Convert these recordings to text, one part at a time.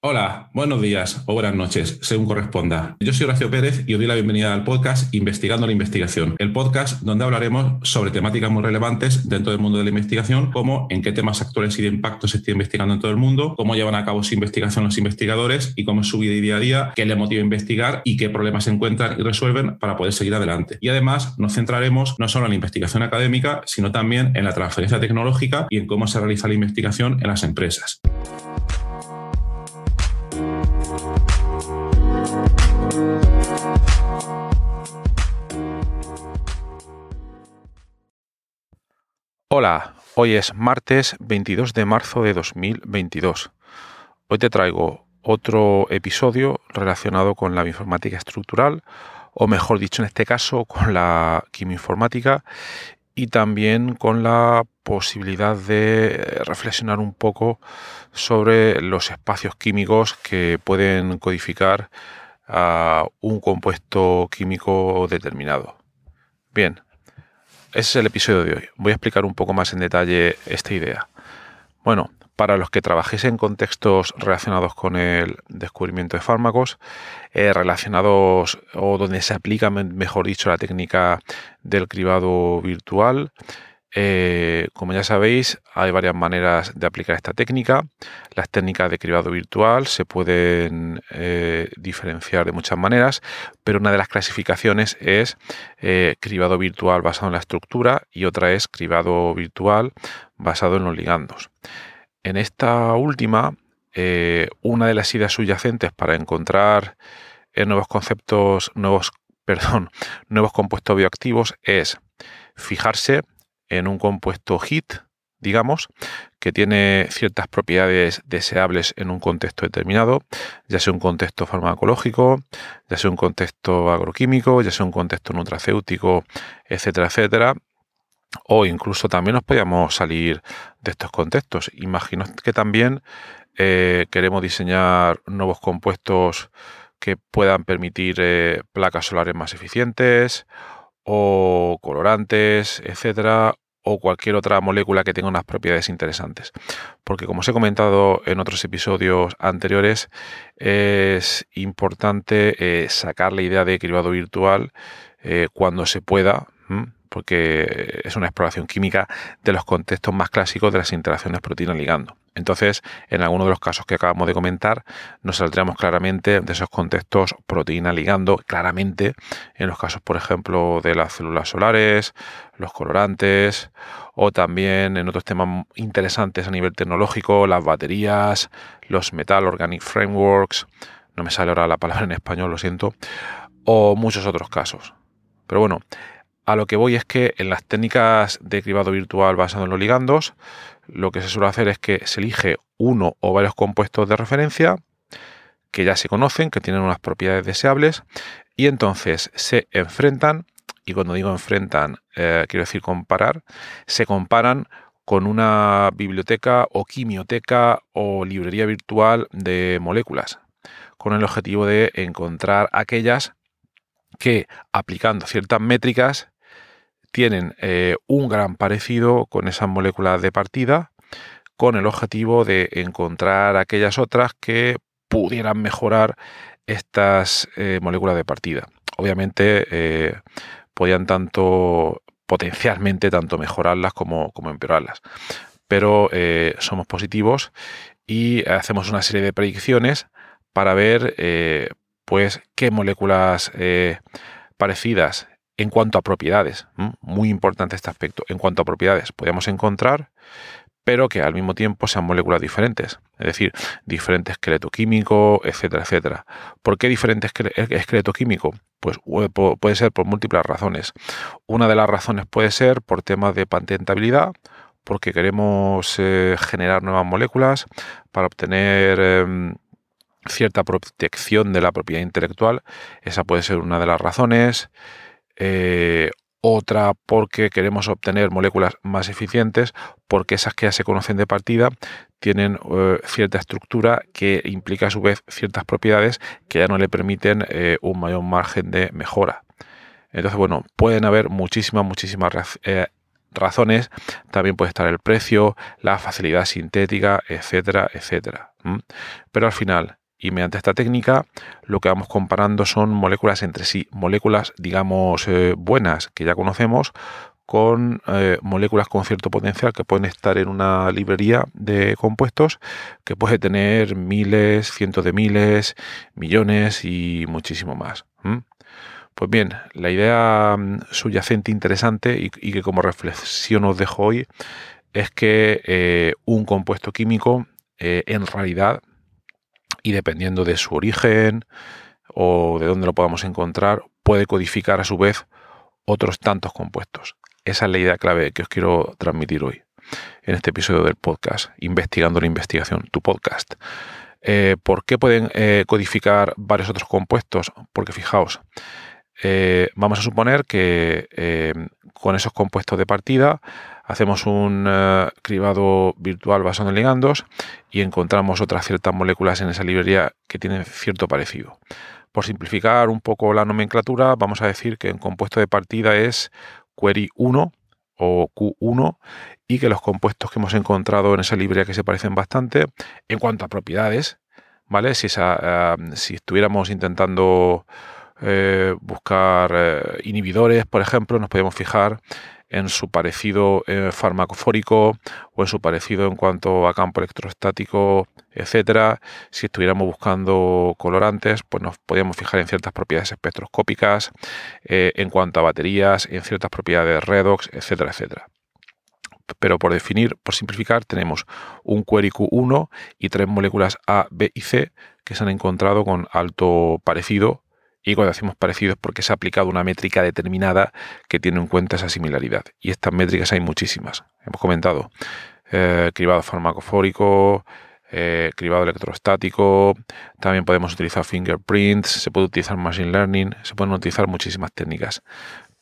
Hola, buenos días o buenas noches, según corresponda. Yo soy Horacio Pérez y os doy la bienvenida al podcast Investigando la Investigación, el podcast donde hablaremos sobre temáticas muy relevantes dentro del mundo de la investigación, como en qué temas actuales y de impacto se está investigando en todo el mundo, cómo llevan a cabo su investigación los investigadores y cómo es su vida día a día, qué les motiva a investigar y qué problemas se encuentran y resuelven para poder seguir adelante. Y además nos centraremos no solo en la investigación académica, sino también en la transferencia tecnológica y en cómo se realiza la investigación en las empresas. Hola, hoy es martes 22 de marzo de 2022. Hoy te traigo otro episodio relacionado con la bioinformática estructural, o mejor dicho en este caso con la quimioinformática y también con la posibilidad de reflexionar un poco sobre los espacios químicos que pueden codificar a un compuesto químico determinado. Bien, ese es el episodio de hoy. Voy a explicar un poco más en detalle esta idea. Bueno, para los que trabajéis en contextos relacionados con el descubrimiento de fármacos, eh, relacionados o donde se aplica, mejor dicho, la técnica del cribado virtual, eh, como ya sabéis, hay varias maneras de aplicar esta técnica. Las técnicas de cribado virtual se pueden eh, diferenciar de muchas maneras, pero una de las clasificaciones es eh, cribado virtual basado en la estructura y otra es cribado virtual basado en los ligandos. En esta última, una de las ideas subyacentes para encontrar nuevos conceptos, nuevos, perdón, nuevos compuestos bioactivos es fijarse en un compuesto HIT, digamos, que tiene ciertas propiedades deseables en un contexto determinado, ya sea un contexto farmacológico, ya sea un contexto agroquímico, ya sea un contexto nutracéutico, etcétera, etcétera. O incluso también nos podíamos salir de estos contextos. Imagino que también eh, queremos diseñar nuevos compuestos que puedan permitir eh, placas solares más eficientes o colorantes, etcétera, o cualquier otra molécula que tenga unas propiedades interesantes. Porque como os he comentado en otros episodios anteriores, es importante eh, sacar la idea de cribado virtual eh, cuando se pueda, porque es una exploración química de los contextos más clásicos de las interacciones proteína-ligando. Entonces, en algunos de los casos que acabamos de comentar, nos saldríamos claramente de esos contextos proteína-ligando, claramente en los casos, por ejemplo, de las células solares, los colorantes, o también en otros temas interesantes a nivel tecnológico, las baterías, los Metal Organic Frameworks, no me sale ahora la palabra en español, lo siento, o muchos otros casos. Pero bueno, a lo que voy es que en las técnicas de cribado virtual basado en los ligandos, lo que se suele hacer es que se elige uno o varios compuestos de referencia que ya se conocen, que tienen unas propiedades deseables, y entonces se enfrentan, y cuando digo enfrentan, eh, quiero decir comparar, se comparan con una biblioteca o quimioteca o librería virtual de moléculas, con el objetivo de encontrar aquellas que aplicando ciertas métricas tienen eh, un gran parecido con esas moléculas de partida, con el objetivo de encontrar aquellas otras que pudieran mejorar estas eh, moléculas de partida. Obviamente eh, podían tanto potencialmente tanto mejorarlas como, empeorarlas. Pero somos positivos y hacemos una serie de predicciones para ver pues qué moléculas parecidas en cuanto a propiedades, muy importante este aspecto, en cuanto a propiedades podemos encontrar, pero que al mismo tiempo sean moléculas diferentes, es decir, diferente esqueleto químico, etcétera, etcétera. ¿Por qué diferente esqueleto químico? Pues puede ser por múltiples razones. Una de las razones puede ser por temas de patentabilidad, porque queremos eh, generar nuevas moléculas para obtener em, cierta protección de la propiedad intelectual. Esa puede ser una de las razones. Eh, otra porque queremos obtener moléculas más eficientes, porque esas que ya se conocen de partida tienen eh, cierta estructura que implica a su vez ciertas propiedades que ya no le permiten eh, un mayor margen de mejora. Entonces, bueno, pueden haber muchísimas, muchísimas razones, también puede estar el precio, la facilidad sintética, etcétera, etcétera. Pero al final, y mediante esta técnica, lo que vamos comparando son moléculas entre sí, moléculas, digamos, eh, buenas que ya conocemos, con eh, moléculas con cierto potencial que pueden estar en una librería de compuestos que puede tener miles, cientos de miles, millones y muchísimo más. Pues bien, la idea mm, subyacente interesante y, que como reflexión os dejo hoy es que eh, un compuesto químico en realidad y dependiendo de su origen o de dónde lo podamos encontrar puede codificar a su vez otros tantos compuestos. Esa es la idea clave que os quiero transmitir hoy en este episodio del podcast, Investigando la Investigación, tu podcast. Eh, ¿Por qué pueden eh, codificar varios otros compuestos? Porque fijaos, eh, vamos a suponer que con esos compuestos de partida hacemos un cribado virtual basado en ligandos y encontramos otras ciertas moléculas en esa librería que tienen cierto parecido. Por simplificar un poco la nomenclatura, vamos a decir que un compuesto de partida es query 1 o Q1 y que los compuestos que hemos encontrado en esa librería que se parecen bastante en cuanto a propiedades, ¿vale? Si, esa, si estuviéramos intentando eh, buscar eh, inhibidores, por ejemplo, nos podemos fijar en su parecido eh, farmacofórico o en su parecido en cuanto a campo electrostático, etcétera. Si estuviéramos buscando colorantes, pues nos podríamos fijar en ciertas propiedades espectroscópicas, eh, en cuanto a baterías, en ciertas propiedades redox, etcétera, etcétera pero por definir, por simplificar, tenemos un query Q1 y tres moléculas A, B y C que se han encontrado con alto parecido y cuando decimos parecido es porque se ha aplicado una métrica determinada que tiene en cuenta esa similaridad. Y estas métricas hay muchísimas. Hemos comentado eh, cribado farmacofórico, eh, cribado electrostático, también podemos utilizar fingerprints, se puede utilizar machine learning, se pueden utilizar muchísimas técnicas.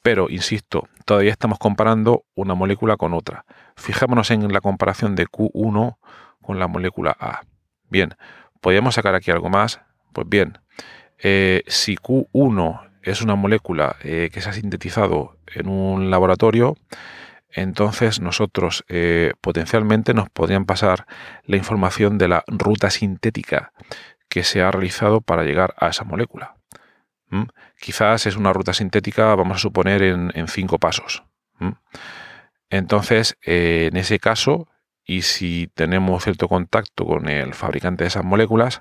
Pero, insisto, todavía estamos comparando una molécula con otra. Fijémonos en la comparación de Q1 con la molécula A. Bien, ¿podríamos sacar aquí algo más? Pues bien, eh, si Q1 es una molécula eh, que se ha sintetizado en un laboratorio, entonces nosotros eh, potencialmente nos podrían pasar la información de la ruta sintética que se ha realizado para llegar a esa molécula. Quizás es una ruta sintética, vamos a suponer, en, cinco pasos. Entonces, en ese caso, y si tenemos cierto contacto con el fabricante de esas moléculas,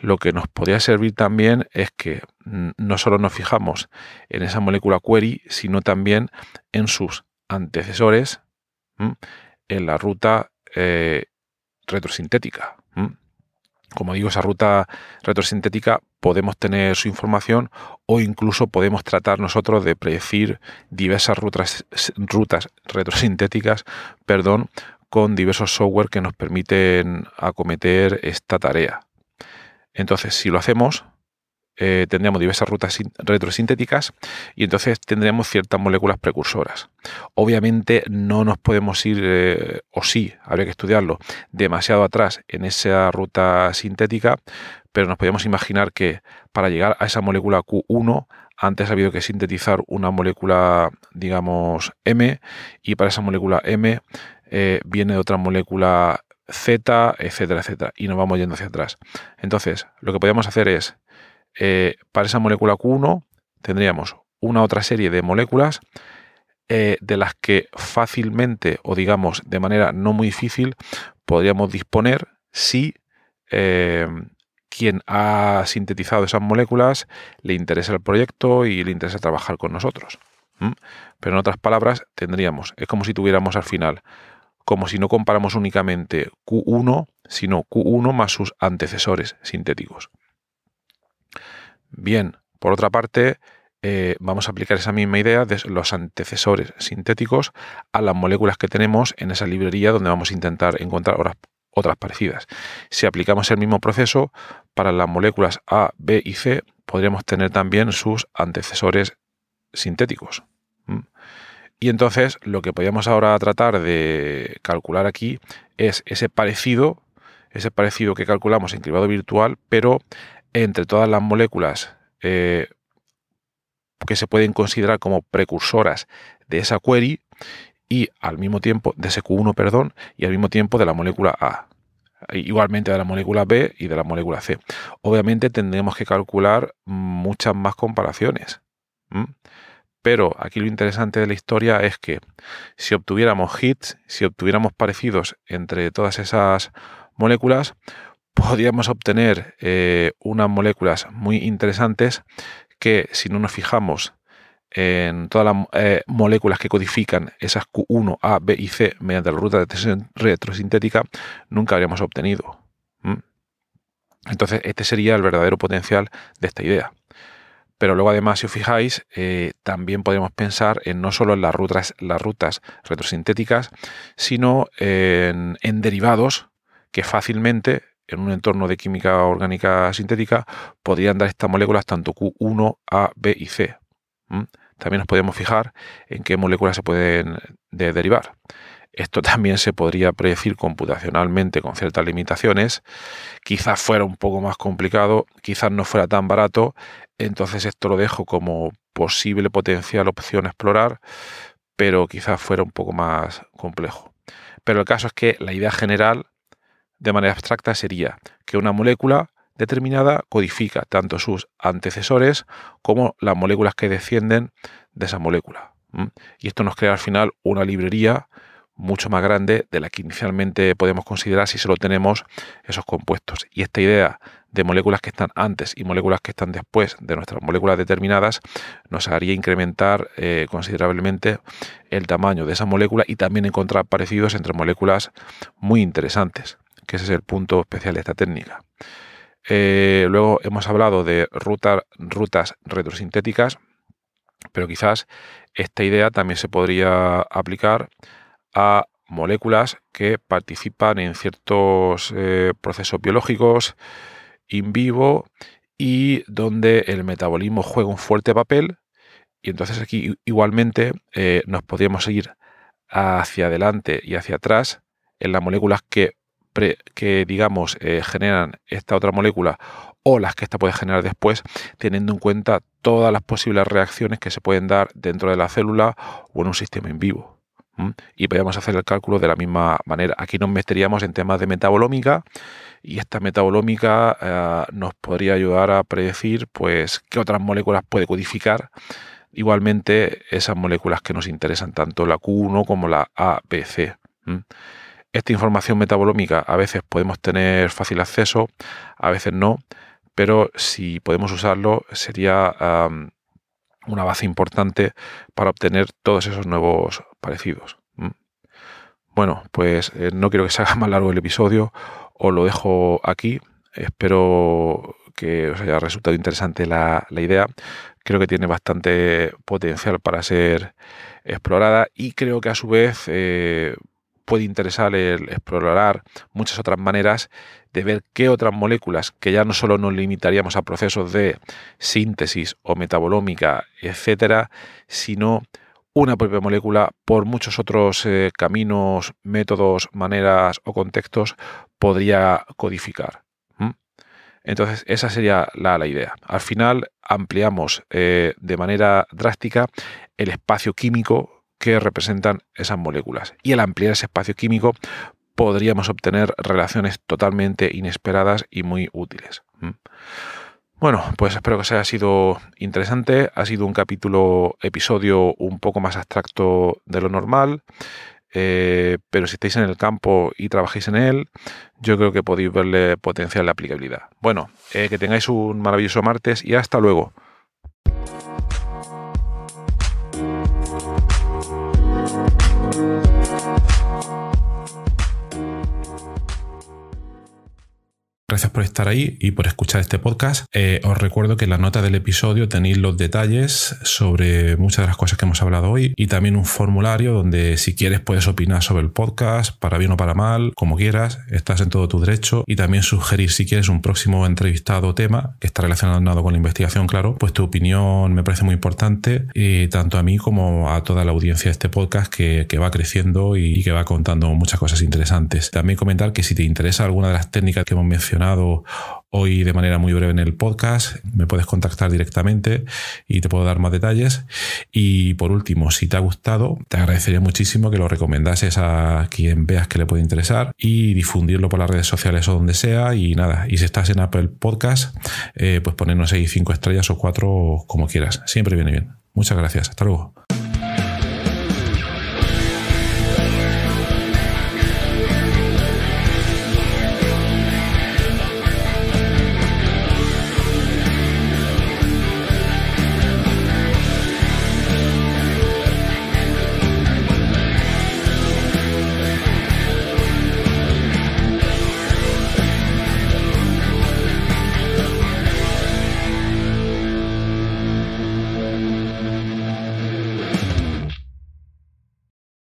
lo que nos podría servir también es que mm, no solo nos fijamos en esa molécula query, sino también en sus antecesores en la ruta eh, retrosintética. Como digo, esa ruta retrosintética podemos tener su información o incluso podemos tratar nosotros de predecir diversas rutas, rutas retrosintéticas perdón, con diversos software que nos permiten acometer esta tarea. Entonces, si lo hacemos, eh, tendríamos diversas rutas retrosintéticas y entonces tendríamos ciertas moléculas precursoras. Obviamente no nos podemos ir, eh, o sí, habría que estudiarlo, demasiado atrás en esa ruta sintética, pero nos podemos imaginar que para llegar a esa molécula Q1 antes ha habido que sintetizar una molécula, digamos, M, y para esa molécula M eh, viene otra molécula Z, etcétera, etcétera, y nos vamos yendo hacia atrás. Entonces, lo que podemos hacer es, eh, para esa molécula Q1, tendríamos una otra serie de moléculas eh, de las que fácilmente, o digamos de manera no muy difícil, podríamos disponer si eh, quien ha sintetizado esas moléculas le interesa el proyecto y le interesa trabajar con nosotros. Pero en otras palabras, tendríamos, es como si tuviéramos al final como si no comparamos únicamente Q1, sino Q1 más sus antecesores sintéticos. Bien, por otra parte, eh, vamos a aplicar esa misma idea de los antecesores sintéticos a las moléculas que tenemos en esa librería donde vamos a intentar encontrar otras, otras parecidas. Si aplicamos el mismo proceso para las moléculas A, B y C, podríamos tener también sus antecesores sintéticos. Y entonces lo que podríamos ahora tratar de calcular aquí es ese parecido, ese parecido que calculamos en cribado virtual, pero entre todas las moléculas eh, que se pueden considerar como precursoras de esa query y al mismo tiempo, de ese Q1, perdón, y al mismo tiempo de la molécula A. Igualmente de la molécula B y de la molécula C. Obviamente tendremos que calcular muchas más comparaciones. Pero aquí lo interesante de la historia es que si obtuviéramos hits, si obtuviéramos parecidos entre todas esas moléculas, podríamos obtener eh, unas moléculas muy interesantes que si no nos fijamos en todas las eh, moléculas que codifican esas Q1, A, B y C mediante la ruta de retrosintética, nunca habríamos obtenido. Entonces, este sería el verdadero potencial de esta idea. Pero luego, además, si os fijáis, eh, también podemos pensar en no solo en las rutas, las rutas retrosintéticas, sino en, en derivados que fácilmente en un entorno de química orgánica sintética podrían dar estas moléculas tanto Q1, A, B y C. También nos podemos fijar en qué moléculas se pueden derivar. Esto también se podría predecir computacionalmente con ciertas limitaciones. Quizás fuera un poco más complicado, quizás no fuera tan barato. Entonces esto lo dejo como posible potencial opción a explorar, pero quizás fuera un poco más complejo. Pero el caso es que la idea general, de manera abstracta, sería que una molécula determinada codifica tanto sus antecesores como las moléculas que descienden de esa molécula. Y esto nos crea al final una librería mucho más grande de la que inicialmente podemos considerar si solo tenemos esos compuestos. Y esta idea de moléculas que están antes y moléculas que están después de nuestras moléculas determinadas nos haría incrementar eh, considerablemente el tamaño de esa molécula y también encontrar parecidos entre moléculas muy interesantes, que ese es el punto especial de esta técnica. Eh, luego hemos hablado de rutas retrosintéticas, pero quizás esta idea también se podría aplicar a moléculas que participan en ciertos eh, procesos biológicos in vivo y donde el metabolismo juega un fuerte papel. Y entonces aquí igualmente eh, nos podríamos ir hacia adelante y hacia atrás en las moléculas que que, digamos, eh, generan esta otra molécula o las que esta puede generar después, teniendo en cuenta todas las posibles reacciones que se pueden dar dentro de la célula o en un sistema en vivo. Y podemos hacer el cálculo de la misma manera. Aquí nos meteríamos en temas de metabolómica y esta metabolómica eh, nos podría ayudar a predecir pues, qué otras moléculas puede codificar igualmente esas moléculas que nos interesan, tanto la Q1 como la ABC. Esta información metabolómica a veces podemos tener fácil acceso, a veces no, pero si podemos usarlo sería una base importante para obtener todos esos nuevos parecidos. Bueno, pues eh, no quiero que se haga más largo el episodio, os lo dejo aquí. Espero que os haya resultado interesante la, idea. Creo que tiene bastante potencial para ser explorada y creo que a su vez eh, puede interesar el explorar muchas otras maneras de ver qué otras moléculas, que ya no solo nos limitaríamos a procesos de síntesis o metabolómica, etcétera, sino una propia molécula por muchos otros eh, caminos, métodos, maneras o contextos podría codificar. Entonces, esa sería la, idea. Al final, ampliamos eh, de manera drástica el espacio químico que representan esas moléculas. Y al ampliar ese espacio químico podríamos obtener relaciones totalmente inesperadas y muy útiles. Bueno, pues espero que os haya sido interesante. Ha sido un capítulo, episodio un poco más abstracto de lo normal. Eh, pero si estáis en el campo y trabajáis en él, yo creo que podéis verle potencial de aplicabilidad. Bueno, eh, que tengáis un maravilloso martes y hasta luego. Gracias por estar ahí y por escuchar este podcast. Eh, os recuerdo que en la nota del episodio tenéis los detalles sobre muchas de las cosas que hemos hablado hoy y también un formulario donde si quieres puedes opinar sobre el podcast, para bien o para mal, como quieras, estás en todo tu derecho y también sugerir si quieres un próximo entrevistado o tema que está relacionado con la investigación, claro, pues tu opinión me parece muy importante y tanto a mí como a toda la audiencia de este podcast que va creciendo y que va contando muchas cosas interesantes. También comentar que si te interesa alguna de las técnicas que hemos mencionado, hoy de manera muy breve en el podcast. Me puedes contactar directamente y te puedo dar más detalles. Y por último, si te ha gustado, te agradecería muchísimo que lo recomendases a quien veas que le puede interesar y difundirlo por las redes sociales o donde sea. Y nada, y si estás en Apple Podcast, eh, pues ponernos ahí cinco estrellas o cuatro como quieras. Siempre viene bien. Muchas gracias. Hasta luego.